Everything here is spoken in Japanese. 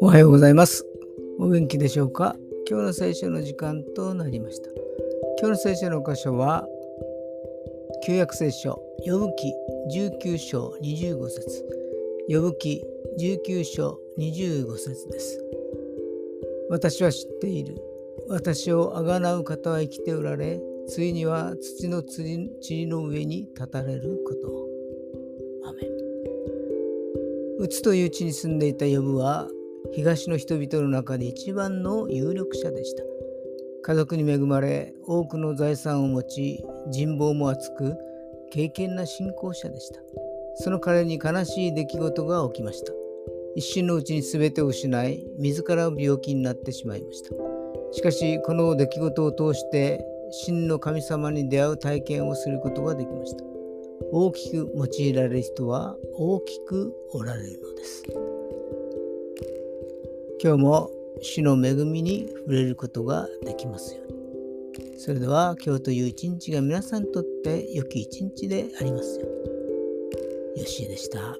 おはようございます。お元気でしょうか？今日の聖書の時間となりました。今日の聖書の箇所は、旧約聖書、呼ぶ記19章25節呼ぶ記19章25節です。私は知っている。私をあがなう方は生きておられ、ついには土の塵の上に立たれることを。アメン。うつという地に住んでいたヨブは、東の人々の中で一番の有力者でした。家族に恵まれ、多くの財産を持ち、人望も厚く、敬虔な信仰者でした。その彼に悲しい出来事が起きました。一瞬のうちに全てを失い、自ら病気になってしまいました。しかし、この出来事を通して、真の神様に出会う体験をすることができました。大きく用いられる人は大きくおられるのです。今日も主の恵みに触れることができますように。それでは今日という一日が皆さんにとって良き一日でありますように。よしでした。